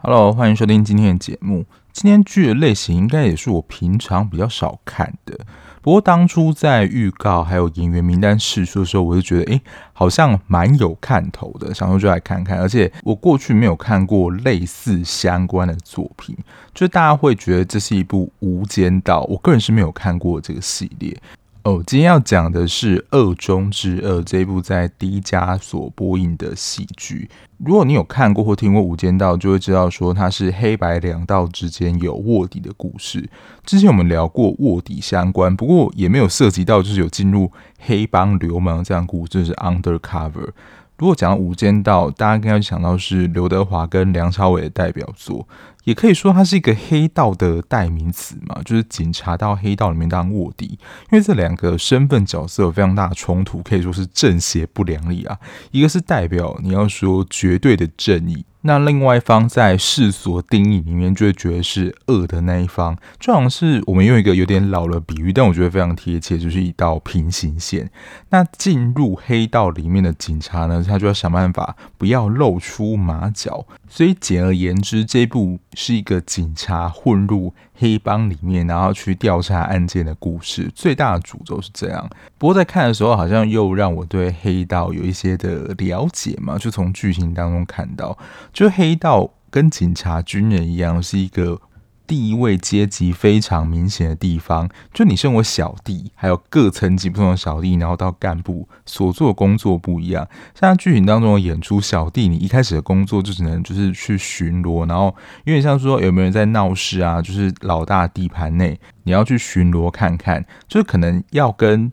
Hello，欢迎收听今天的节目。今天剧的类型应该也是我平常比较少看的。不过当初在预告还有演员名单释出的时候，我就觉得，诶，好像蛮有看头的，想说就来看看。而且我过去没有看过类似相关的作品，就大家会觉得这是一部《无间道》，我个人是没有看过这个系列。哦，今天要讲的是《恶中之恶》这一部在第一家所播映的戏剧。如果你有看过或听过《无间道》，就会知道说它是黑白两道之间有卧底的故事。之前我们聊过卧底相关，不过也没有涉及到就是有进入黑帮流氓这样故事，就是 undercover。如果讲到《无间道》，大家应该想到是刘德华跟梁朝伟的代表作。也可以说它是一个黑道的代名词嘛，就是警察到黑道里面当卧底，因为这两个身份角色有非常大的冲突，可以说是正邪不两立啊。一个是代表你要说绝对的正义。那另外一方在世俗定义里面就会觉得是恶的那一方，就好像是我们用一个有点老的比喻，但我觉得非常贴切，就是一道平行线。那进入黑道里面的警察呢，他就要想办法不要露出马脚。所以简而言之，这部是一个警察混入黑帮里面，然后去调查案件的故事。最大的主轴是这样。不过在看的时候，好像又让我对黑道有一些的了解嘛，就从剧情当中看到。就黑道跟警察、军人一样，是一个地位阶级非常明显的地方。就你身为小弟，还有各层级不同的小弟，然后到干部所做的工作不一样。像剧情当中的演出，小弟你一开始的工作就只能就是去巡逻，然后有点像说有没有人在闹事啊，就是老大地盘内你要去巡逻看看，就是可能要跟。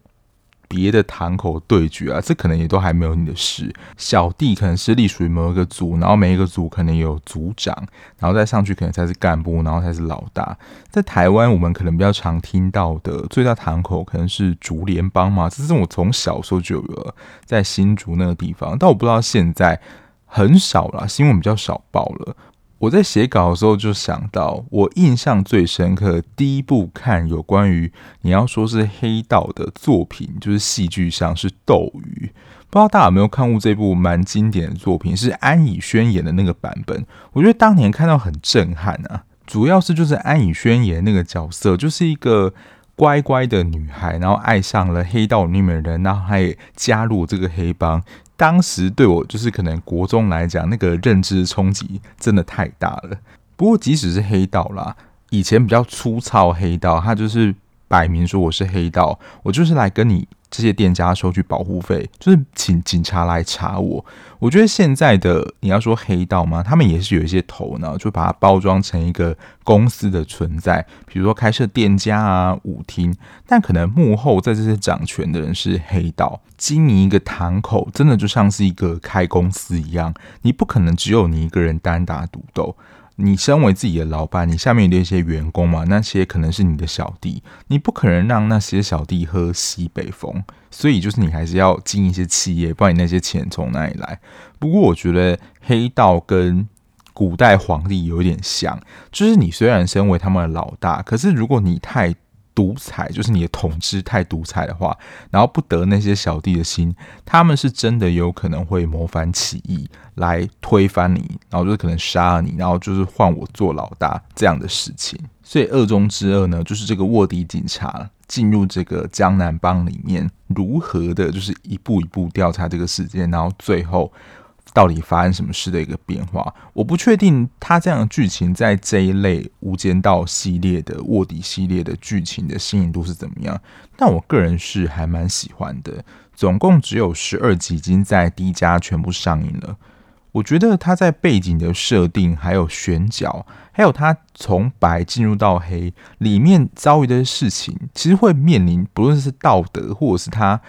别的堂口对决啊，这可能也都还没有你的事。小弟可能是隶属于某一个组，然后每一个组可能有组长，然后再上去可能才是干部，然后才是老大。在台湾，我们可能比较常听到的最大堂口可能是竹联帮嘛，这是我从小时候就有了，在新竹那个地方，但我不知道现在很少了，新闻比较少报了。我在写稿的时候就想到，我印象最深刻第一部看有关于你要说是黑道的作品，就是戏剧上是《斗鱼》，不知道大家有没有看过这部蛮经典的作品，是安以轩演的那个版本。我觉得当年看到很震撼啊，主要是就是安以轩演那个角色，就是一个乖乖的女孩，然后爱上了黑道里面的人，然后她也加入这个黑帮。当时对我就是可能国中来讲，那个认知冲击真的太大了。不过即使是黑道啦，以前比较粗糙黑道，它就是摆明说我是黑道，我就是来跟你。这些店家收取保护费，就是请警察来查我。我觉得现在的你要说黑道吗？他们也是有一些头脑，就把它包装成一个公司的存在，比如说开设店家啊、舞厅。但可能幕后在这些掌权的人是黑道，经营一个堂口，真的就像是一个开公司一样，你不可能只有你一个人单打独斗。你身为自己的老板，你下面的一些员工嘛，那些可能是你的小弟，你不可能让那些小弟喝西北风，所以就是你还是要进一些企业，不然你那些钱从哪里来？不过我觉得黑道跟古代皇帝有点像，就是你虽然身为他们的老大，可是如果你太独裁就是你的统治太独裁的话，然后不得那些小弟的心，他们是真的有可能会谋反起义来推翻你，然后就是可能杀了你，然后就是换我做老大这样的事情。所以恶中之恶呢，就是这个卧底警察进入这个江南帮里面，如何的，就是一步一步调查这个事件，然后最后。到底发生什么事的一个变化？我不确定他这样的剧情在这一类《无间道》系列的卧底系列的剧情的新颖度是怎么样？但我个人是还蛮喜欢的。总共只有十二集，已经在 D 家全部上映了。我觉得他在背景的设定、还有选角，还有他从白进入到黑里面遭遇的事情，其实会面临不论是道德或者是他。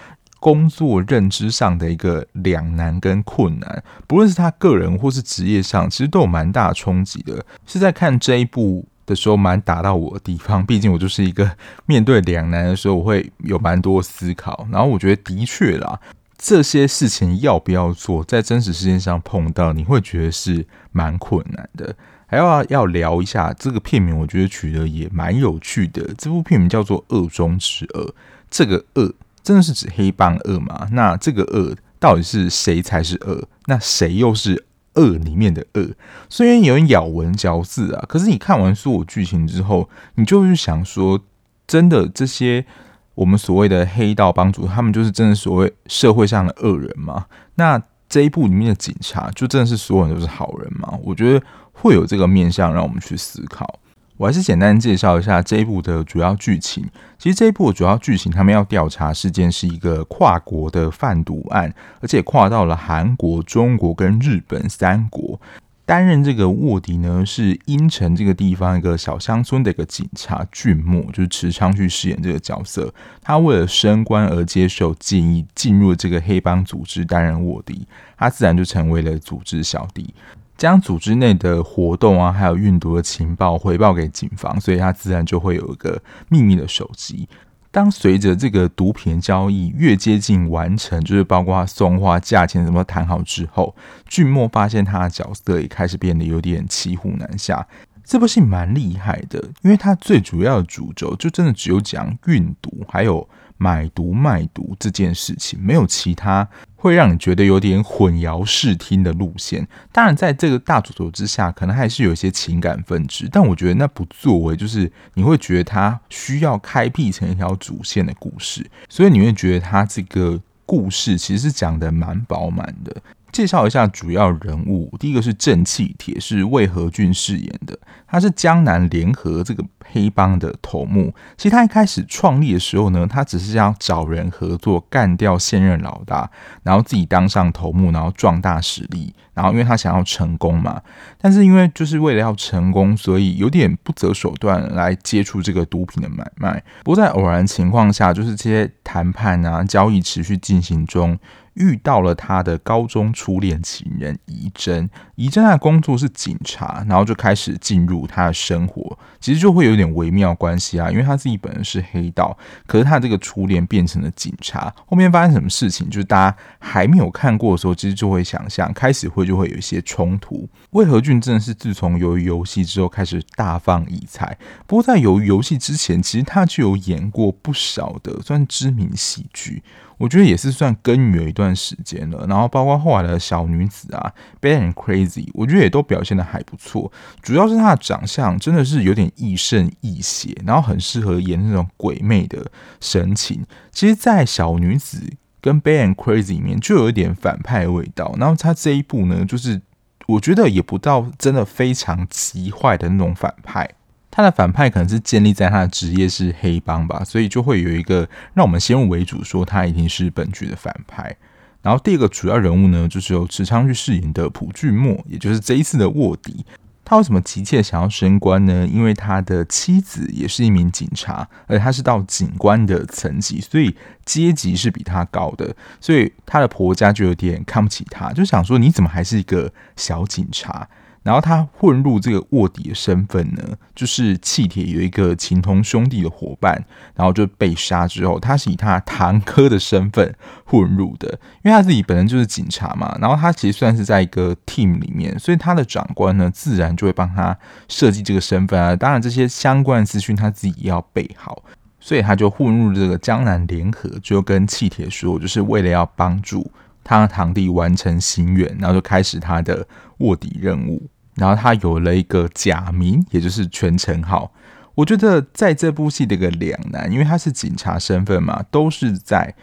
工作认知上的一个两难跟困难，不论是他个人或是职业上，其实都有蛮大冲击的。是在看这一部的时候，蛮打到我的地方。毕竟我就是一个面对两难的时候，我会有蛮多思考。然后我觉得的确啦，这些事情要不要做，在真实世界上碰到，你会觉得是蛮困难的。还要要聊一下这个片名，我觉得取得也蛮有趣的。这部片名叫做《恶中之恶》，这个恶真的是指黑帮恶吗？那这个恶到底是谁才是恶？那谁又是恶里面的恶？虽然有人咬文嚼字啊，可是你看完所有剧情之后，你就会想说，真的这些我们所谓的黑道帮主，他们就是真的所谓社会上的恶人吗？那这一部里面的警察，就真的是所有人都是好人吗？我觉得。会有这个面向让我们去思考。我还是简单介绍一下这一部的主要剧情。其实这一部的主要剧情，他们要调查事件是一个跨国的贩毒案，而且跨到了韩国、中国跟日本三国。担任这个卧底呢，是阴城这个地方一个小乡村的一个警察俊墨，就是池昌旭饰演这个角色。他为了升官而接受建议，进入这个黑帮组织担任卧底，他自然就成为了组织小弟。将组织内的活动啊，还有运毒的情报回报给警方，所以他自然就会有一个秘密的手机。当随着这个毒品交易越接近完成，就是包括他送花、价钱什么谈好之后，俊墨发现他的角色也开始变得有点骑虎难下。这部戏蛮厉害的，因为它最主要的主轴就真的只有讲运毒，还有。买毒卖毒这件事情，没有其他会让你觉得有点混淆视听的路线。当然，在这个大主轴之下，可能还是有一些情感分支，但我觉得那不作为，就是你会觉得它需要开辟成一条主线的故事，所以你会觉得它这个故事其实是讲得蛮饱满的。介绍一下主要人物，第一个是正气铁，是魏和俊饰演的，他是江南联合这个黑帮的头目。其实他一开始创立的时候呢，他只是要找人合作干掉现任老大，然后自己当上头目，然后壮大实力。然后因为他想要成功嘛，但是因为就是为了要成功，所以有点不择手段来接触这个毒品的买卖。不过在偶然情况下，就是这些谈判啊、交易持续进行中。遇到了他的高中初恋情人怡珍，怡珍的工作是警察，然后就开始进入他的生活，其实就会有点微妙关系啊，因为他自己本人是黑道，可是他这个初恋变成了警察，后面发生什么事情，就是大家还没有看过的时候，其实就会想象，开始会就会有一些冲突。魏和俊真的是自从鱿鱼游戏之后开始大放异彩，不过在鱿鱼游戏之前，其实他就有演过不少的算知名喜剧。我觉得也是算耕耘了一段时间了，然后包括后来的小女子啊，Bad and Crazy，我觉得也都表现得还不错。主要是她的长相真的是有点亦正亦邪，然后很适合演那种鬼魅的神情。其实，在小女子跟 Bad and Crazy 里面就有一点反派味道，然后她这一部呢，就是我觉得也不到真的非常极坏的那种反派。他的反派可能是建立在他的职业是黑帮吧，所以就会有一个让我们先入为主说他一定是本剧的反派。然后第二个主要人物呢，就是由池昌旭饰演的朴俊墨，也就是这一次的卧底。他为什么急切想要升官呢？因为他的妻子也是一名警察，而他是到警官的层级，所以阶级是比他高的，所以他的婆家就有点看不起他，就想说你怎么还是一个小警察？然后他混入这个卧底的身份呢，就是气铁有一个情同兄弟的伙伴，然后就被杀之后，他是以他堂哥的身份混入的，因为他自己本身就是警察嘛。然后他其实算是在一个 team 里面，所以他的长官呢，自然就会帮他设计这个身份啊。当然这些相关的资讯他自己要备好，所以他就混入这个江南联合，就跟气铁说，就是为了要帮助他堂弟完成心愿，然后就开始他的卧底任务。然后他有了一个假名，也就是全称号。我觉得在这部戏的一个两难，因为他是警察身份嘛，都是在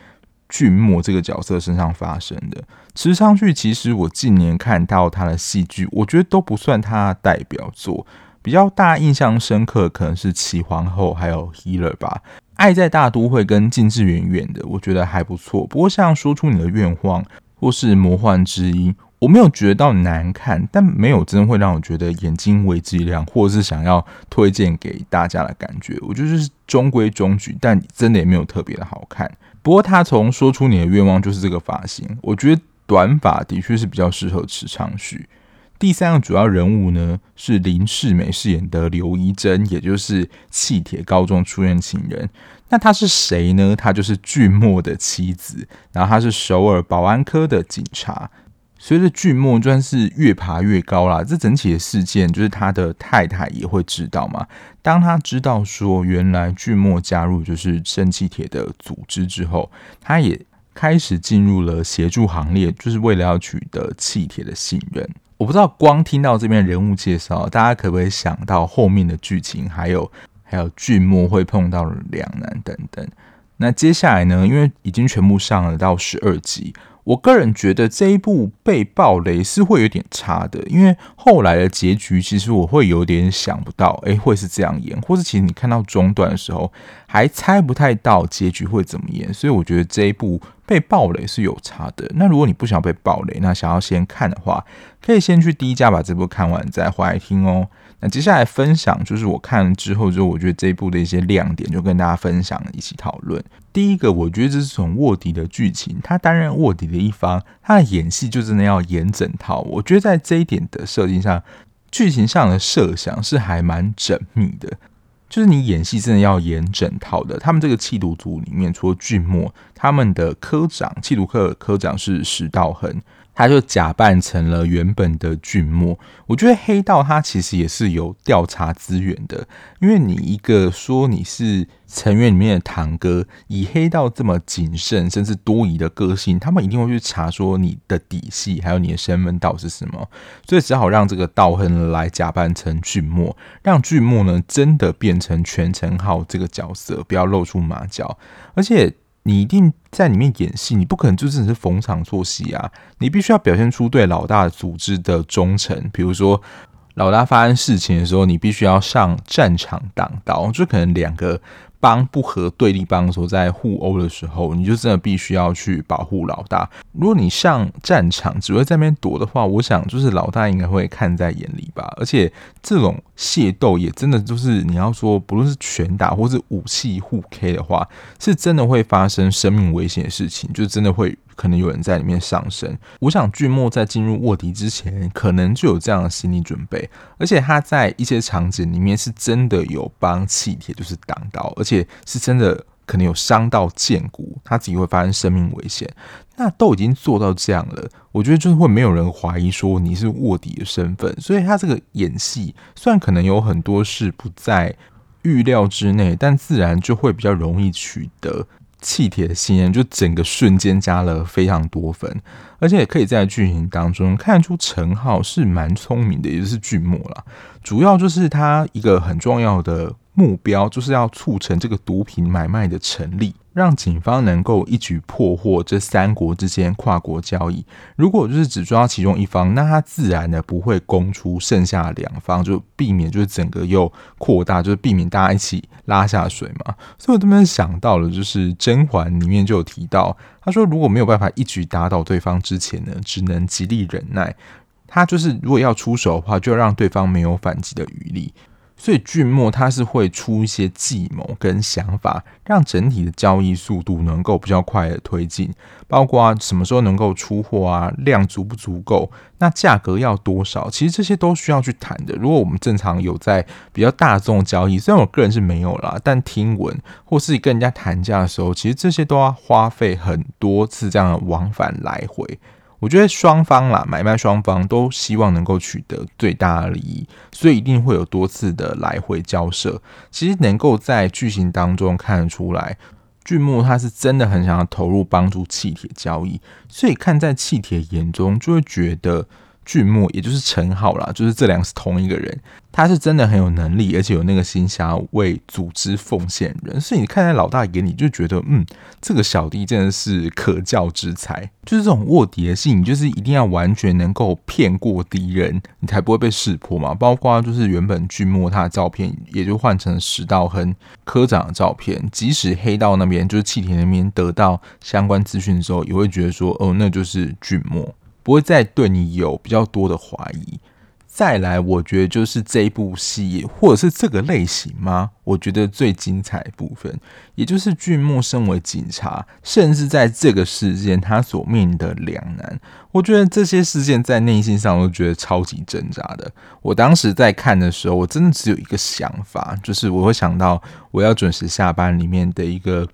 俊墨这个角色身上发生的。池昌旭其实我近年看到他的戏剧，我觉得都不算他的代表作。比较大印象深刻可能是《齐皇后》还有《Healer》吧，《爱在大都会》跟近志远远的，我觉得还不错。不过像说出你的愿望或是魔幻之音。我没有觉得到难看，但没有真的会让我觉得眼睛为之一亮，或者是想要推荐给大家的感觉。我觉得就是中规中矩，但真的也没有特别的好看。不过他从说出你的愿望就是这个发型，我觉得短发的确是比较适合池昌旭。第三个主要人物呢是林世美饰演的刘怡珍，也就是气铁高中初恋情人。那他是谁呢？他就是俊墨的妻子，然后他是首尔保安科的警察。随着俊墨算是越爬越高啦，这整体的事件就是他的太太也会知道嘛。当他知道说原来俊墨加入就是圣气铁的组织之后，他也开始进入了协助行列，就是为了要取得气铁的信任。我不知道光听到这边人物介绍，大家可不可以想到后面的剧情，还有还有俊墨会碰到两难等等。那接下来呢？因为已经全部上了到十二集。我个人觉得这一部被爆雷是会有点差的，因为后来的结局其实我会有点想不到，诶，会是这样演，或是其实你看到中段的时候还猜不太到结局会怎么演，所以我觉得这一部被爆雷是有差的。那如果你不想被爆雷，那想要先看的话，可以先去第一家把这部看完再回来听哦。那接下来分享就是我看了之后，就我觉得这一部的一些亮点，就跟大家分享一起讨论。第一个，我觉得这是种卧底的剧情，他担任卧底的一方，他的演戏就真的要演整套。我觉得在这一点的设定上，剧情上的设想是还蛮缜密的，就是你演戏真的要演整套的。他们这个气毒组里面，除了俊墨，他们的科长，缉毒科科长是石道恒。他就假扮成了原本的俊墨，我觉得黑道他其实也是有调查资源的，因为你一个说你是成员里面的堂哥，以黑道这么谨慎甚至多疑的个性，他们一定会去查说你的底细，还有你的身份到底是什么，所以只好让这个道亨来假扮成俊墨，让俊墨呢真的变成全成浩这个角色，不要露出马脚，而且。你一定在里面演戏，你不可能就只是逢场作戏啊！你必须要表现出对老大组织的忠诚，比如说老大发生事情的时候，你必须要上战场挡刀，就可能两个。帮不和对立帮说在互殴的时候，你就真的必须要去保护老大。如果你上战场只会在那边躲的话，我想就是老大应该会看在眼里吧。而且这种械斗也真的就是你要说，不论是拳打或是武器互 K 的话，是真的会发生生命危险的事情，就真的会。可能有人在里面上身，我想巨墨在进入卧底之前，可能就有这样的心理准备，而且他在一些场景里面是真的有帮气铁就是挡刀，而且是真的可能有伤到剑骨，他自己会发生生命危险。那都已经做到这样了，我觉得就是会没有人怀疑说你是卧底的身份，所以他这个演戏虽然可能有很多事不在预料之内，但自然就会比较容易取得。气铁的信任就整个瞬间加了非常多分，而且也可以在剧情当中看出陈浩是蛮聪明的，也就是剧目了。主要就是他一个很重要的目标，就是要促成这个毒品买卖的成立。让警方能够一举破获这三国之间跨国交易。如果就是只抓其中一方，那他自然的不会供出剩下两方，就避免就是整个又扩大，就是避免大家一起拉下水嘛。所以我这边想到了，就是甄嬛里面就有提到，他说如果没有办法一举打倒对方之前呢，只能极力忍耐。他就是如果要出手的话，就要让对方没有反击的余力。所以俊墨他是会出一些计谋跟想法，让整体的交易速度能够比较快的推进，包括什么时候能够出货啊，量足不足够，那价格要多少，其实这些都需要去谈的。如果我们正常有在比较大众交易，虽然我个人是没有啦，但听闻或是跟人家谈价的时候，其实这些都要花费很多次这样的往返来回。我觉得双方啦，买卖双方都希望能够取得最大的利益，所以一定会有多次的来回交涉。其实能够在剧情当中看得出来，俊木他是真的很想要投入帮助气铁交易，所以看在气铁眼中，就会觉得。俊墨，也就是陈浩啦，就是这两个是同一个人。他是真的很有能力，而且有那个心想要为组织奉献人。所以你看在老大眼里，就觉得嗯，这个小弟真的是可教之才。就是这种卧底的戏，你就是一定要完全能够骗过敌人，你才不会被识破嘛。包括就是原本俊墨他的照片，也就换成石道亨科长的照片。即使黑道那边就是气铁那边得到相关资讯的时候，也会觉得说哦，那就是俊墨。不会再对你有比较多的怀疑。再来，我觉得就是这一部戏，或者是这个类型吗？我觉得最精彩的部分，也就是俊墨身为警察，甚至在这个事件他所面临的两难。我觉得这些事件在内心上，都觉得超级挣扎的。我当时在看的时候，我真的只有一个想法，就是我会想到我要准时下班里面的一个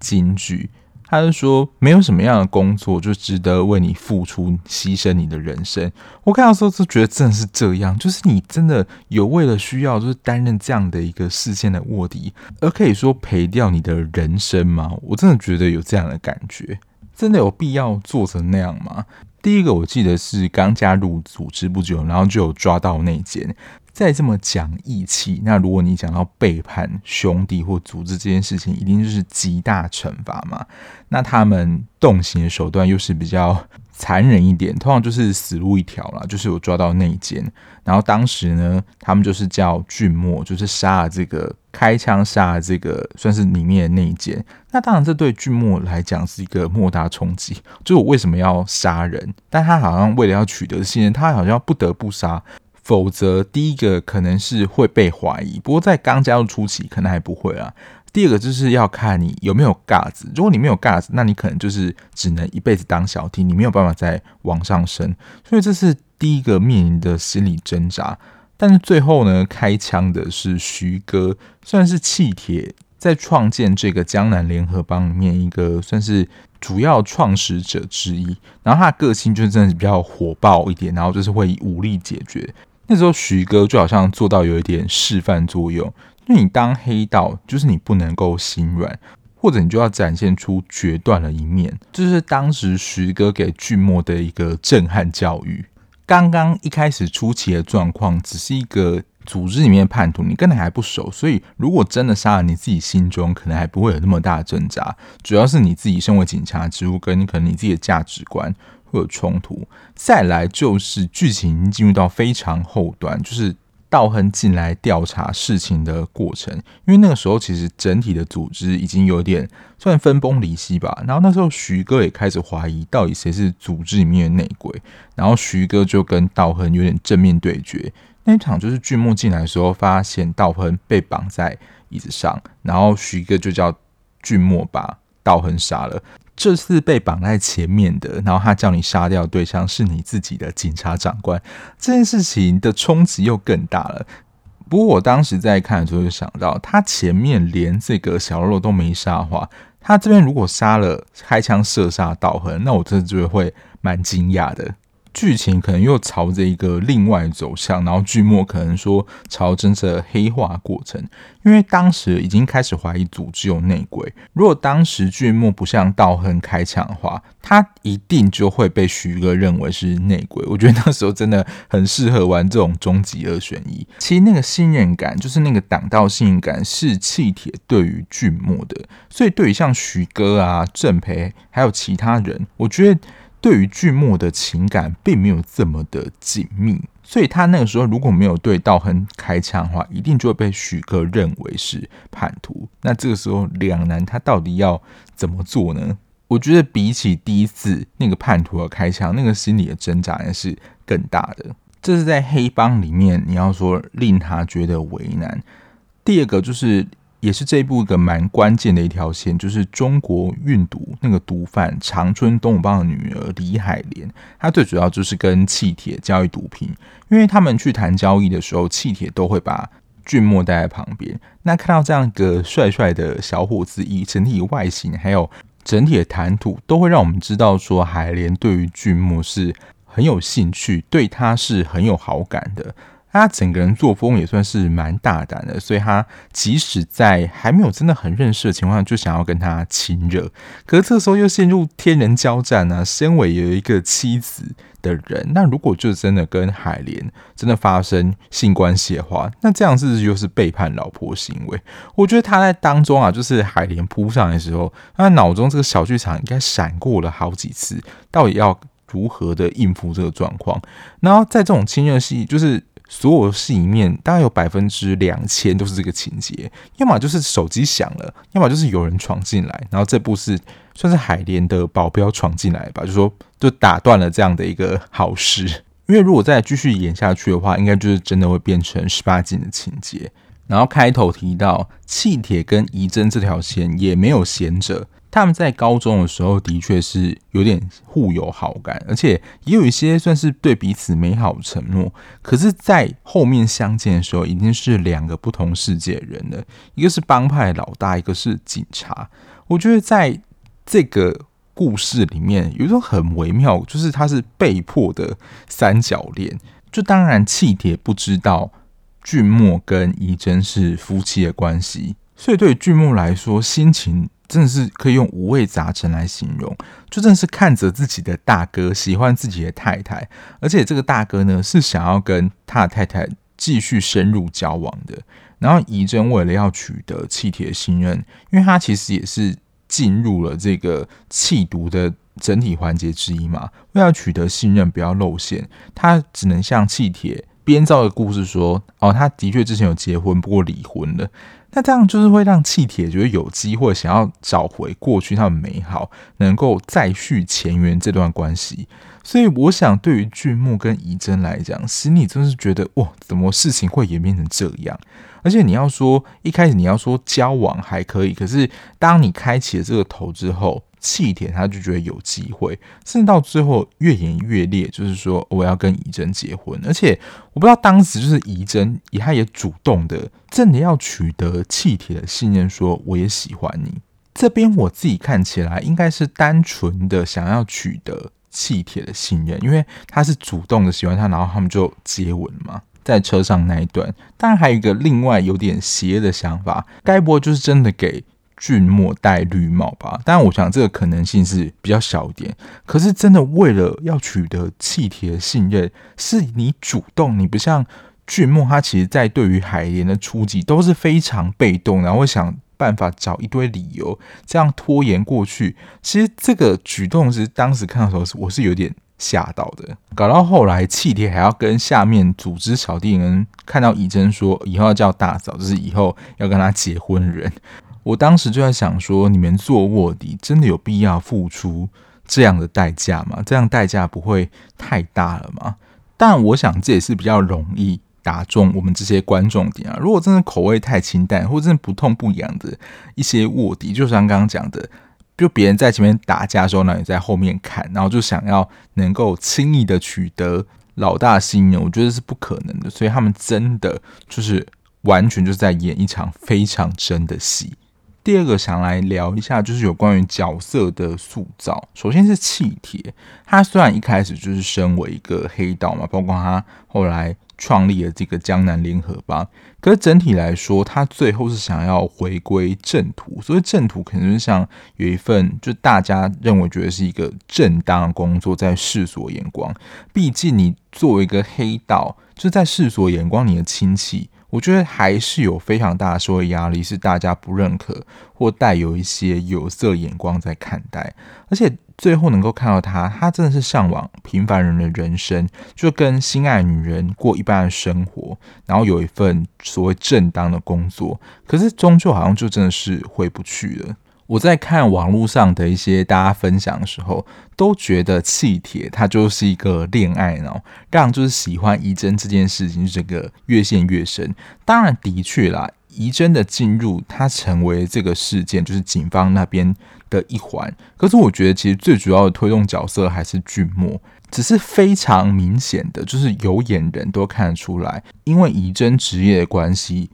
金句。他就说没有什么样的工作就值得为你付出牺牲你的人生。我看到时候就觉得真的是这样，就是你真的有为了需要就是担任这样的一个视线的卧底，而可以说赔掉你的人生吗？我真的觉得有这样的感觉，真的有必要做成那样吗？第一个我记得是刚加入组织不久，然后就有抓到内奸。再这么讲义气，那如果你讲到背叛兄弟或组织这件事情，一定就是极大惩罚嘛。那他们动刑的手段又是比较残忍一点，通常就是死路一条啦，就是有抓到内奸。然后当时呢，他们就是叫俊墨，就是杀了这个开枪杀了这个算是里面的内奸。那当然，这对俊墨来讲是一个莫大冲击，就是我为什么要杀人？但他好像为了要取得信任，他好像不得不杀。否则，第一个可能是会被怀疑，不过在刚加入初期可能还不会啊。第二个就是要看你有没有 guts，如果你没有 guts，那你可能就是只能一辈子当小弟，你没有办法再往上升。所以这是第一个面临的心理挣扎。但是最后呢，开枪的是徐哥，算是气铁在创建这个江南联合帮里面一个算是主要创始者之一。然后他的个性就是真的是比较火爆一点，然后就是会以武力解决。那时候徐哥就好像做到有一点示范作用，因为你当黑道就是你不能够心软，或者你就要展现出决断的一面，这就是当时徐哥给俊墨的一个震撼教育。刚刚一开始初期的状况，只是一个组织里面的叛徒，你跟他还不熟，所以如果真的杀了，你自己心中可能还不会有那么大的挣扎，主要是你自己身为警察职务跟可能你自己的价值观。会有冲突，再来就是剧情已经进入到非常后端，就是道亨进来调查事情的过程。因为那个时候其实整体的组织已经有点算分崩离析吧。然后那时候徐哥也开始怀疑到底谁是组织里面的内鬼。然后徐哥就跟道亨有点正面对决。那一场就是俊墨进来的时候，发现道亨被绑在椅子上，然后徐哥就叫俊墨把道亨杀了。这次被绑在前面的，然后他叫你杀掉对象是你自己的警察长官，这件事情的冲击又更大了。不过我当时在看的时候就想到，他前面连这个小肉都没杀的话，他这边如果杀了开枪射杀道亨，那我真的就会蛮惊讶的。剧情可能又朝着一个另外走向，然后剧末可能说朝真正黑化过程，因为当时已经开始怀疑组织有内鬼。如果当时剧末不向道亨开枪的话，他一定就会被徐哥认为是内鬼。我觉得那时候真的很适合玩这种终极二选一。其实那个信任感，就是那个挡道信任感，是气铁对于剧末的。所以对于像徐哥啊、郑培还有其他人，我觉得。对于俊墨的情感并没有这么的紧密，所以他那个时候如果没有对道亨开枪的话，一定就会被许哥认为是叛徒。那这个时候两难，他到底要怎么做呢？我觉得比起第一次那个叛徒的开枪，那个心理的挣扎也是更大的。这是在黑帮里面，你要说令他觉得为难。第二个就是。也是这一部一个蛮关键的一条线，就是中国运毒那个毒贩长春东武帮的女儿李海莲，她最主要就是跟气铁交易毒品，因为他们去谈交易的时候，气铁都会把俊墨带在旁边。那看到这样一个帅帅的小伙子，以整体外形还有整体的谈吐，都会让我们知道说海莲对于俊墨是很有兴趣，对他是很有好感的。他整个人作风也算是蛮大胆的，所以他即使在还没有真的很认识的情况下，就想要跟他亲热。可是这时候又陷入天人交战啊！身为有一个妻子的人，那如果就真的跟海莲真的发生性关系的话，那这样是不是又是背叛老婆行为？我觉得他在当中啊，就是海莲扑上来的时候，他脑中这个小剧场应该闪过了好几次，到底要如何的应付这个状况？然后在这种亲热戏，就是。所有戏里面大概有百分之两千都是这个情节，要么就是手机响了，要么就是有人闯进来，然后这部是算是海莲的保镖闯进来吧，就说就打断了这样的一个好事。因为如果再继续演下去的话，应该就是真的会变成十八禁的情节。然后开头提到气铁跟怡珍这条线也没有闲着。他们在高中的时候的确是有点互有好感，而且也有一些算是对彼此美好承诺。可是，在后面相见的时候，已经是两个不同世界的人了。一个是帮派老大，一个是警察。我觉得在这个故事里面有一种很微妙，就是他是被迫的三角恋。就当然，气铁不知道俊墨跟仪珍是夫妻的关系，所以对俊墨来说，心情真的是可以用五味杂陈来形容。就真是看着自己的大哥喜欢自己的太太，而且这个大哥呢是想要跟他的太太继续深入交往的。然后怡珍为了要取得气铁的信任，因为他其实也是进入了这个气毒的。整体环节之一嘛，为了取得信任，不要露馅，他只能向气铁编造的故事说：“哦，他的确之前有结婚，不过离婚了。”那这样就是会让气铁觉得有机会想要找回过去他们美好，能够再续前缘这段关系。所以，我想对于俊木跟怡真来讲，心里真是觉得哇，怎么事情会演变成这样？而且你要说一开始你要说交往还可以，可是当你开启了这个头之后。气铁他就觉得有机会，甚至到最后越演越烈，就是说我要跟仪珍结婚，而且我不知道当时就是仪珍，他也主动的，真的要取得气铁的信任，说我也喜欢你。这边我自己看起来应该是单纯的想要取得气铁的信任，因为他是主动的喜欢他，然后他们就接吻嘛，在车上那一段。当然还有一个另外有点邪的想法，该不会就是真的给。俊墨戴绿帽吧，当然我想这个可能性是比较小一点。可是真的为了要取得气铁的信任，是你主动，你不像俊墨，他其实在对于海莲的出击都是非常被动，然后会想办法找一堆理由这样拖延过去。其实这个举动是当时看到的时候，我是有点吓到的。搞到后来，气铁还要跟下面组织小弟人看到仪珍说以后要叫大嫂，就是以后要跟他结婚的人。我当时就在想说，你们做卧底真的有必要付出这样的代价吗？这样代价不会太大了吗？但我想这也是比较容易打中我们这些观众点啊。如果真的口味太清淡，或者真的不痛不痒的一些卧底，就像刚刚讲的，就别人在前面打架的时候呢，你在后面看，然后就想要能够轻易的取得老大信任，我觉得是不可能的。所以他们真的就是完全就是在演一场非常真的戏。第二个想来聊一下，就是有关于角色的塑造。首先是气铁，他虽然一开始就是身为一个黑道嘛，包括他后来创立了这个江南联合帮，可是整体来说，他最后是想要回归正途。所以正途可能是像有一份，就大家认为觉得是一个正当的工作，在世俗眼光，毕竟你作为一个黑道，就在世俗眼光，你的亲戚。我觉得还是有非常大的社会压力，是大家不认可或带有一些有色眼光在看待，而且最后能够看到他，他真的是向往平凡人的人生，就跟心爱女人过一般的生活，然后有一份所谓正当的工作，可是终究好像就真的是回不去了。我在看网络上的一些大家分享的时候，都觉得气铁他就是一个恋爱脑，让就是喜欢仪珍这件事情，这个越陷越深。当然，的确啦，仪珍的进入，他成为这个事件就是警方那边的一环。可是，我觉得其实最主要的推动角色还是俊墨，只是非常明显的，就是有眼人都看得出来，因为仪珍职业的关系。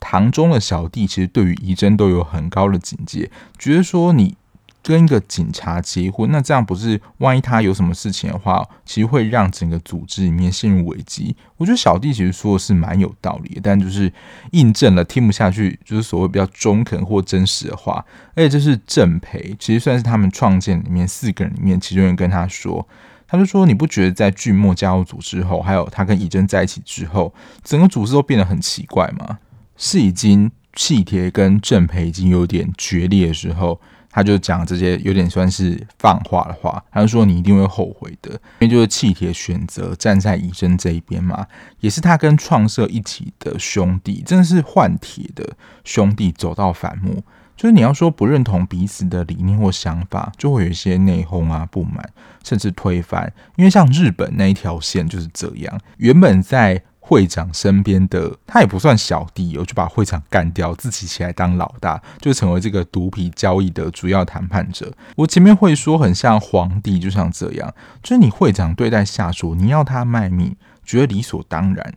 堂中的小弟其实对于仪珍都有很高的警戒，觉得说你跟一个警察结婚，那这样不是万一他有什么事情的话，其实会让整个组织里面陷入危机。我觉得小弟其实说的是蛮有道理的，但就是印证了听不下去，就是所谓比较中肯或真实的话。而且这是郑培，其实算是他们创建里面四个人里面其中一人跟他说，他就说你不觉得在俊墨加入组织后，还有他跟仪珍在一起之后，整个组织都变得很奇怪吗？是已经气铁跟正培已经有点决裂的时候，他就讲这些有点算是放话的话。他就说你一定会后悔的，因为就是气铁选择站在仪珍这一边嘛，也是他跟创社一起的兄弟，真的是换铁的兄弟走到反目。就是你要说不认同彼此的理念或想法，就会有一些内讧啊、不满，甚至推翻。因为像日本那一条线就是这样，原本在。会长身边的他也不算小弟，我就把会长干掉，自己起来当老大，就成为这个毒品交易的主要谈判者。我前面会说很像皇帝，就像这样，就是你会长对待下属，你要他卖命，觉得理所当然。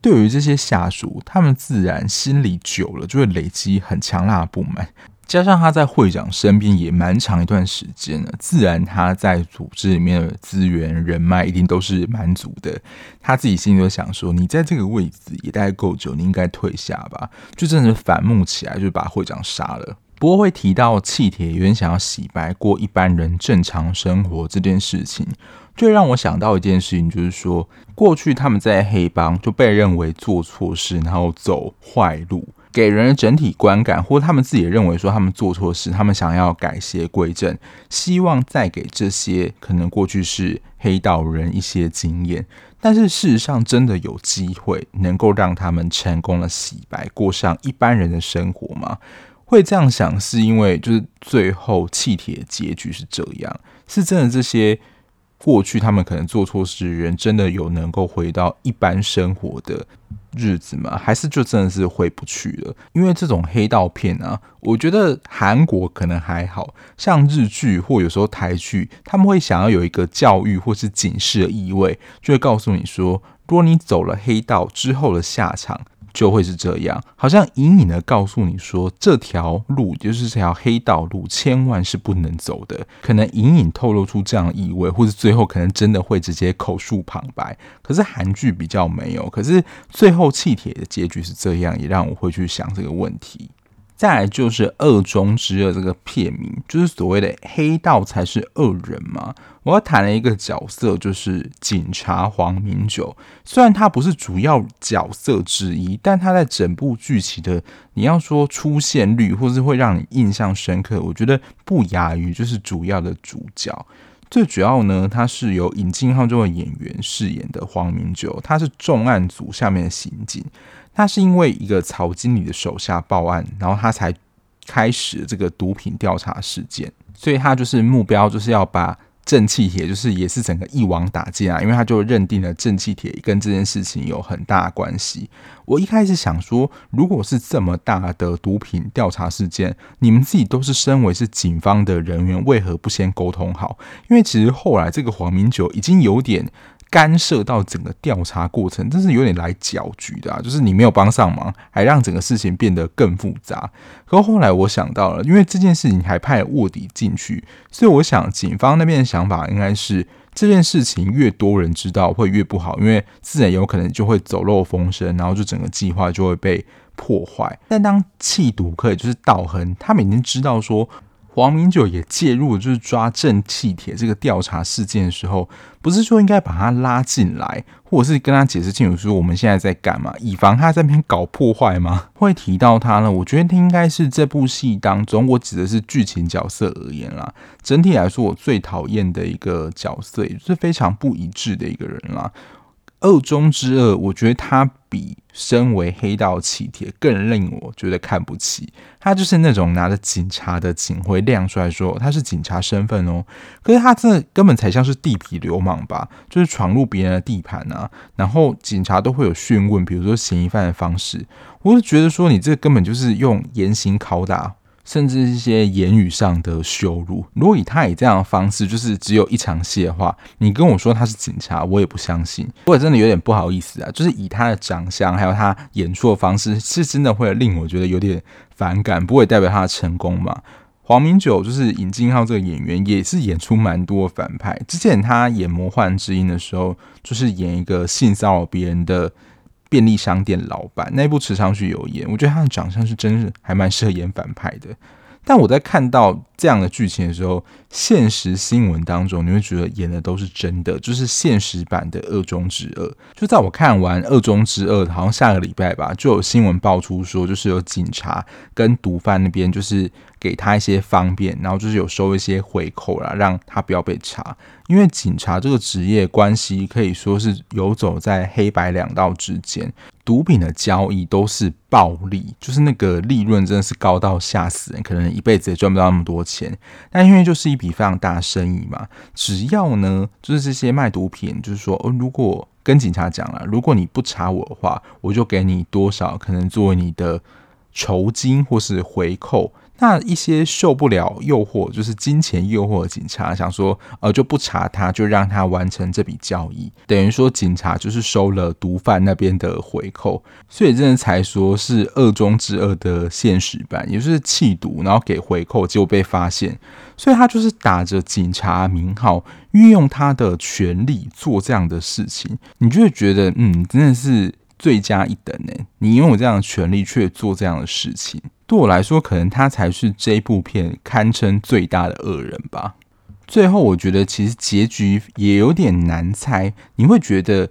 对于这些下属，他们自然心里久了就会累积很强大的不满。加上他在会长身边也蛮长一段时间了，自然他在组织里面的资源人脉一定都是蛮足的。他自己心里就想说：“你在这个位置也待够久，你应该退下吧。”就真的反目起来，就把会长杀了。不过会提到气铁有点想要洗白过一般人正常生活这件事情，就让我想到一件事情，就是说过去他们在黑帮就被认为做错事，然后走坏路。给人的整体观感，或他们自己也认为说他们做错事，他们想要改邪归正，希望再给这些可能过去是黑道人一些经验。但是事实上，真的有机会能够让他们成功的洗白，过上一般人的生活吗？会这样想，是因为就是最后气铁的结局是这样，是真的这些过去他们可能做错事的人，真的有能够回到一般生活的日子吗？还是就真的是回不去了？因为这种黑道片啊，我觉得韩国可能还好，像日剧或有时候台剧，他们会想要有一个教育或是警示的意味，就会告诉你说，如果你走了黑道之后的下场。就会是这样，好像隐隐的告诉你说，这条路就是这条黑道路，千万是不能走的。可能隐隐透露出这样的意味，或是最后可能真的会直接口述旁白。可是韩剧比较没有，可是最后气铁的结局是这样，也让我会去想这个问题。再来就是《恶中之恶》这个片名，就是所谓的黑道才是恶人嘛。我要谈了一个角色，就是警察黄明九。虽然他不是主要角色之一，但他在整部剧情的，你要说出现率，或是会让你印象深刻，我觉得不亚于就是主要的主角。最主要呢，他是由尹敬浩这位演员饰演的黄明九，他是重案组下面的刑警。他是因为一个曹经理的手下报案，然后他才开始这个毒品调查事件，所以他就是目标就是要把正气铁，就是也是整个一网打尽啊，因为他就认定了正气铁跟这件事情有很大关系。我一开始想说，如果是这么大的毒品调查事件，你们自己都是身为是警方的人员，为何不先沟通好？因为其实后来这个黄明九已经有点。干涉到整个调查过程，真是有点来搅局的啊！就是你没有帮上忙，还让整个事情变得更复杂。可后来我想到了，因为这件事情还派卧底进去，所以我想警方那边的想法应该是这件事情越多人知道会越不好，因为自然有可能就会走漏风声，然后就整个计划就会被破坏。但当弃毒可以就是道亨，他们已经知道说。黄明九也介入，就是抓正气铁这个调查事件的时候，不是说应该把他拉进来，或者是跟他解释清楚说我们现在在干嘛，以防他在那边搞破坏吗？会提到他呢？我觉得他应该是这部戏当中，我指的是剧情角色而言啦。整体来说，我最讨厌的一个角色，也是非常不一致的一个人啦。恶中之恶，我觉得他比身为黑道气铁更令我觉得看不起。他就是那种拿着警察的警徽亮出来说他是警察身份哦，可是他这根本才像是地痞流氓吧？就是闯入别人的地盘啊，然后警察都会有讯问，比如说嫌疑犯的方式，我就觉得说你这根本就是用严刑拷打。甚至一些言语上的羞辱。如果以他以这样的方式，就是只有一场戏的话，你跟我说他是警察，我也不相信。我也真的有点不好意思啊。就是以他的长相，还有他演出的方式，是真的会令我觉得有点反感。不会代表他的成功嘛？黄明九就是尹敬浩这个演员，也是演出蛮多反派。之前他演《魔幻之音》的时候，就是演一个性骚扰别人的。便利商店老板那一部池昌旭有演，我觉得他的长相是真是还蛮适合演反派的。但我在看到这样的剧情的时候，现实新闻当中，你会觉得演的都是真的，就是现实版的恶中之恶。就在我看完恶中之恶，好像下个礼拜吧，就有新闻爆出说，就是有警察跟毒贩那边就是给他一些方便，然后就是有收一些回扣啦，让他不要被查。因为警察这个职业关系可以说是游走在黑白两道之间。毒品的交易都是暴利，就是那个利润真的是高到吓死人，可能一辈子也赚不到那么多钱。但因为就是一笔非常大的生意嘛，只要呢，就是这些卖毒品，就是说，哦，如果跟警察讲了，如果你不查我的话，我就给你多少，可能作为你的酬金或是回扣。那一些受不了诱惑，就是金钱诱惑的警察，想说呃就不查他，就让他完成这笔交易，等于说警察就是收了毒贩那边的回扣，所以真的才说是恶中之恶的现实版，也就是弃毒然后给回扣，结果被发现，所以他就是打着警察名号，运用他的权力做这样的事情，你就会觉得嗯，真的是。罪加一等呢？你拥有这样的权利却做这样的事情，对我来说，可能他才是这部片堪称最大的恶人吧。最后，我觉得其实结局也有点难猜。你会觉得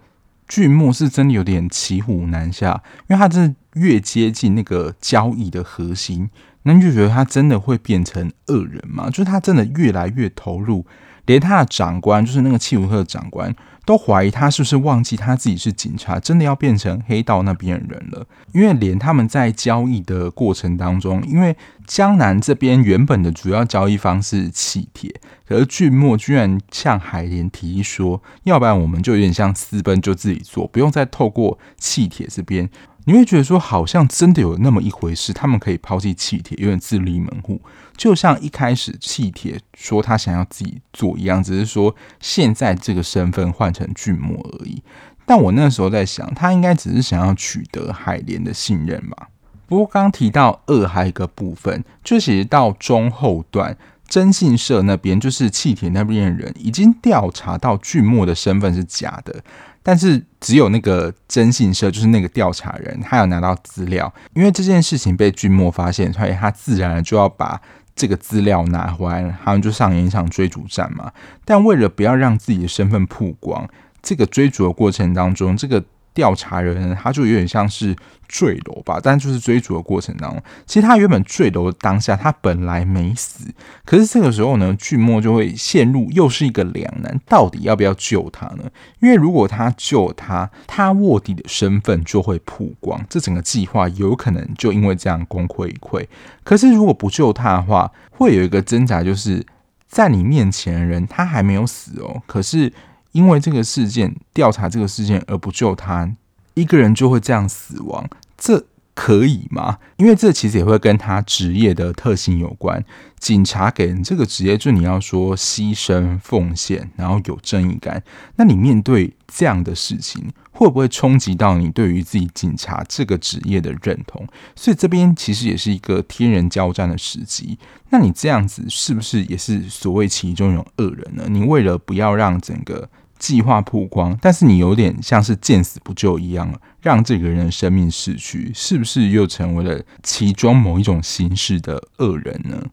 俊莫是真的有点骑虎难下，因为他真的越接近那个交易的核心，那你就觉得他真的会变成恶人吗？就是他真的越来越投入。连他的长官，就是那个契鲁克的长官，都怀疑他是不是忘记他自己是警察，真的要变成黑道那边的人了。因为连他们在交易的过程当中，因为江南这边原本的主要交易方是气铁，可是俊墨居然向海莲提议说，要不然我们就有点像私奔，就自己做，不用再透过气铁这边。你会觉得说，好像真的有那么一回事，他们可以抛弃契铁，有点自立门户，就像一开始契铁说他想要自己做一样，只是说现在这个身份换成俊莫而已。但我那时候在想，他应该只是想要取得海莲的信任吧。不过刚提到二，还有一个部分，就其实到中后段，征信社那边就是契铁那边的人已经调查到俊莫的身份是假的。但是只有那个征信社，就是那个调查人，他有拿到资料，因为这件事情被君莫发现，所以他自然就要把这个资料拿回来，他们就上演一场追逐战嘛。但为了不要让自己的身份曝光，这个追逐的过程当中，这个。调查人他就有点像是坠楼吧，但就是追逐的过程当中，其实他原本坠楼当下，他本来没死，可是这个时候呢，俊莫就会陷入又是一个两难，到底要不要救他呢？因为如果他救他，他卧底的身份就会曝光，这整个计划有可能就因为这样功亏一篑。可是如果不救他的话，会有一个挣扎，就是在你面前的人他还没有死哦，可是。因为这个事件调查这个事件而不救他，一个人就会这样死亡，这可以吗？因为这其实也会跟他职业的特性有关。警察给人这个职业，就你要说牺牲奉献，然后有正义感。那你面对这样的事情，会不会冲击到你对于自己警察这个职业的认同？所以这边其实也是一个天人交战的时机。那你这样子是不是也是所谓其中一种恶人呢？你为了不要让整个计划曝光，但是你有点像是见死不救一样，让这个人的生命逝去，是不是又成为了其中某一种形式的恶人呢？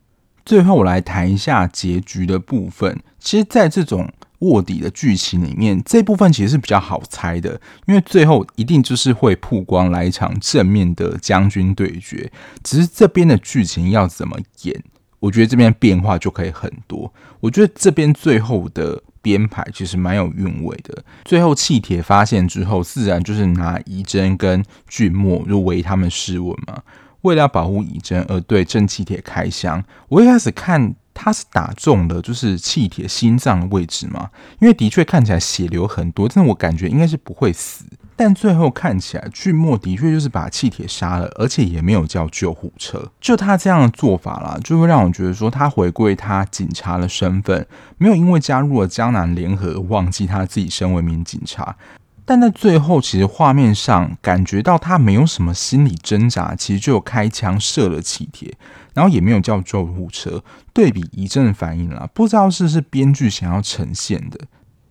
最后，我来谈一下结局的部分。其实，在这种卧底的剧情里面，这部分其实是比较好猜的，因为最后一定就是会曝光来一场正面的将军对决。只是这边的剧情要怎么演，我觉得这边变化就可以很多。我觉得这边最后的。编排其实蛮有韵味的。最后气铁发现之后，自然就是拿仪真跟俊莫就围他们试问嘛。为了要保护仪真而对正气铁开枪。我一开始看他是打中了就是气铁心脏的位置嘛，因为的确看起来血流很多，但是我感觉应该是不会死。但最后看起来，俊莫的确就是把气铁杀了，而且也没有叫救护车。就他这样的做法啦，就会让我觉得说，他回归他警察的身份，没有因为加入了江南联合忘记他自己身为一名警察。但在最后，其实画面上感觉到他没有什么心理挣扎，其实就有开枪射了气铁，然后也没有叫救护车。对比一阵反应啦，不知道是不是编剧想要呈现的。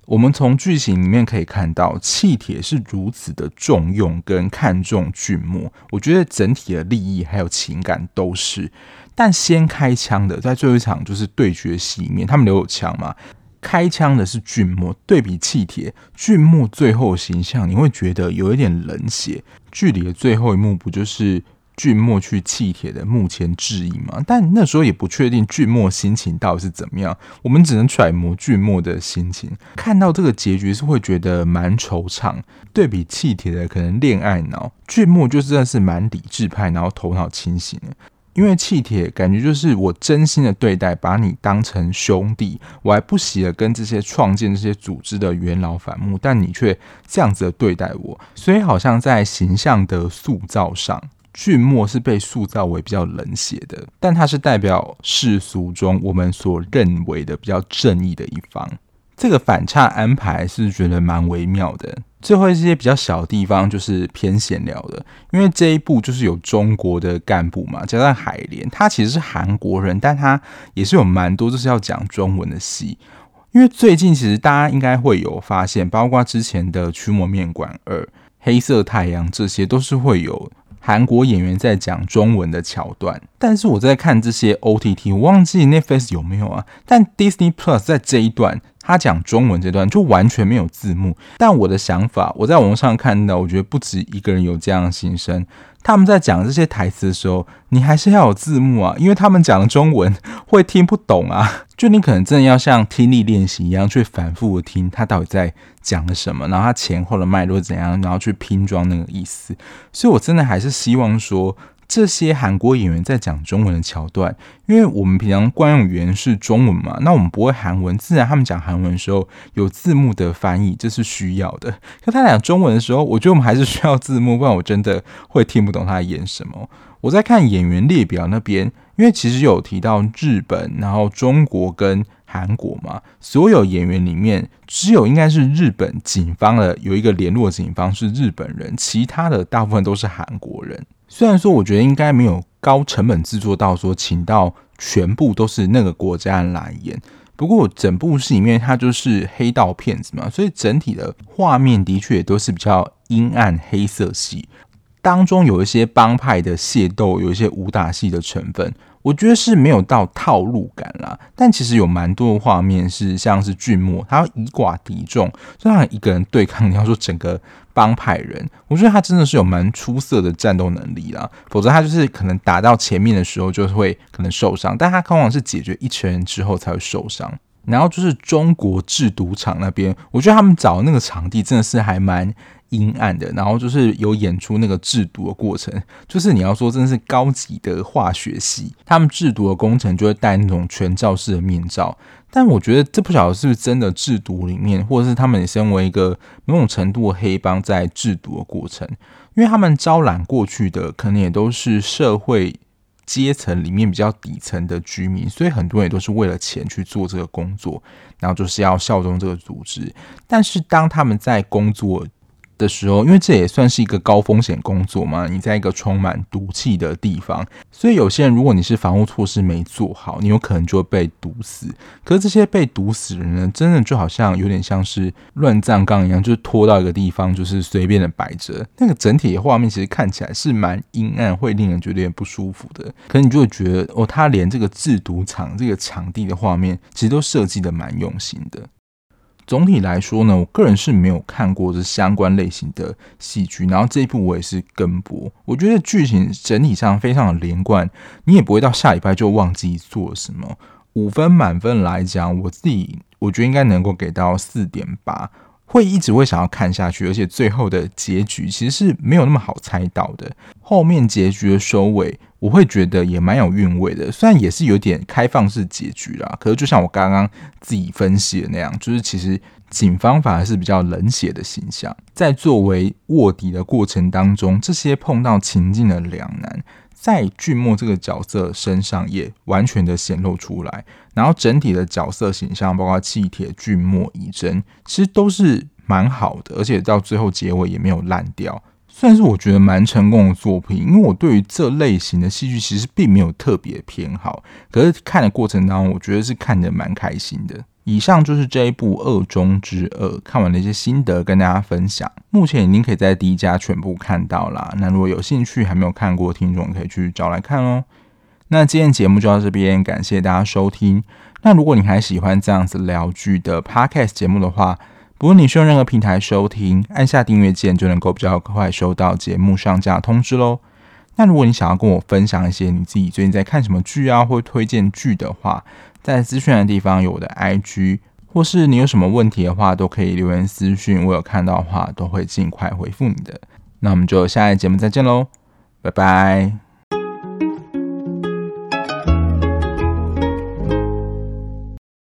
我们从剧情里面可以看到，气铁是如此的重用跟看重俊莫，我觉得整体的利益还有情感都是。但先开枪的，在最后一场就是对决戏里面，他们留有枪嘛，开枪的是俊墨。对比气铁，俊墨最后形象，你会觉得有一点冷血。剧里的最后一幕不就是？俊墨去契铁的墓前致意嘛，但那时候也不确定俊墨心情到底是怎么样，我们只能揣摩俊墨的心情。看到这个结局是会觉得蛮惆怅。对比契铁的可能恋爱脑，俊墨就是真的是蛮理智派，然后头脑清醒的。因为契铁感觉就是我真心的对待，把你当成兄弟，我还不惜的跟这些创建这些组织的元老反目，但你却这样子的对待我，所以好像在形象的塑造上。俊默是被塑造为比较冷血的，但他是代表世俗中我们所认为的比较正义的一方。这个反差安排是觉得蛮微妙的。最后一些比较小的地方就是偏闲聊的，因为这一部就是有中国的干部嘛，加上海莲，他其实是韩国人，但他也是有蛮多就是要讲中文的戏。因为最近其实大家应该会有发现，包括之前的《驱魔面馆二》、《黑色太阳》，这些都是会有韩国演员在讲中文的桥段。但是我在看这些 OTT，我忘记 Netflix 有没有啊？但 Disney Plus 在这一段。他讲中文这段就完全没有字幕，但我的想法，我在网上看到，我觉得不止一个人有这样的心声。他们在讲这些台词的时候，你还是要有字幕啊，因为他们讲的中文会听不懂啊。就你可能真的要像听力练习一样，去反复的听他到底在讲了什么，然后他前后的脉络怎样，然后去拼装那个意思。所以我真的还是希望说。这些韩国演员在讲中文的桥段，因为我们平常惯用语言是中文嘛，那我们不会韩文，自然他们讲韩文的时候有字幕的翻译，这是需要的。可他讲中文的时候，我觉得我们还是需要字幕，不然我真的会听不懂他在演什么。我在看演员列表那边，因为其实有提到日本，然后中国跟韩国嘛，所有演员里面只有应该是日本警方的有一个联络警方是日本人，其他的大部分都是韩国人。虽然说，我觉得应该没有高成本制作到说请到全部都是那个国家人来演，不过整部戏里面它就是黑道片子嘛，所以整体的画面的确也都是比较阴暗黑色系，当中有一些帮派的械斗，有一些武打戏的成分。我觉得是没有到套路感啦，但其实有蛮多的画面是像是俊默，他要以寡敌众，就让一个人对抗你要说整个帮派人，我觉得他真的是有蛮出色的战斗能力啦，否则他就是可能打到前面的时候就会可能受伤，但他往往是解决一群人之后才会受伤。然后就是中国制毒厂那边，我觉得他们找的那个场地真的是还蛮。阴暗的，然后就是有演出那个制毒的过程，就是你要说真的是高级的化学系，他们制毒的工程就会戴那种全罩式的面罩。但我觉得这不晓得是不是真的制毒里面，或者是他们身为一个某种程度的黑帮在制毒的过程，因为他们招揽过去的可能也都是社会阶层里面比较底层的居民，所以很多人也都是为了钱去做这个工作，然后就是要效忠这个组织。但是当他们在工作的时候，因为这也算是一个高风险工作嘛，你在一个充满毒气的地方，所以有些人如果你是防护措施没做好，你有可能就会被毒死。可是这些被毒死的人呢，真的就好像有点像是乱葬岗一样，就是拖到一个地方，就是随便的摆着。那个整体的画面其实看起来是蛮阴暗，会令人觉得有点不舒服的。可是你就会觉得，哦，他连这个制毒厂这个场地的画面，其实都设计的蛮用心的。总体来说呢，我个人是没有看过这相关类型的戏剧，然后这一部我也是跟播。我觉得剧情整体上非常的连贯，你也不会到下礼拜就忘记做什么。五分满分来讲，我自己我觉得应该能够给到四点八。会一直会想要看下去，而且最后的结局其实是没有那么好猜到的。后面结局的收尾，我会觉得也蛮有韵味的。虽然也是有点开放式结局啦，可是就像我刚刚自己分析的那样，就是其实警方反而是比较冷血的形象，在作为卧底的过程当中，这些碰到情境的两难。在俊墨这个角色身上也完全的显露出来，然后整体的角色形象，包括气铁、俊墨、以真，其实都是蛮好的，而且到最后结尾也没有烂掉，算是我觉得蛮成功的作品。因为我对于这类型的戏剧其实并没有特别偏好，可是看的过程当中，我觉得是看得蛮开心的。以上就是这一部《恶中之恶》看完的一些心得，跟大家分享。目前已经可以在第一家全部看到啦。那如果有兴趣还没有看过的听众，可以去找来看哦。那今天节目就到这边，感谢大家收听。那如果你还喜欢这样子聊剧的 Podcast 节目的话，不论你是用任何平台收听，按下订阅键就能够比较快收到节目上架通知喽。那如果你想要跟我分享一些你自己最近在看什么剧啊，或推荐剧的话，在资讯的地方有我的 IG，或是你有什么问题的话，都可以留言私讯，我有看到的话都会尽快回复你的。那我们就下一节目再见喽，拜拜。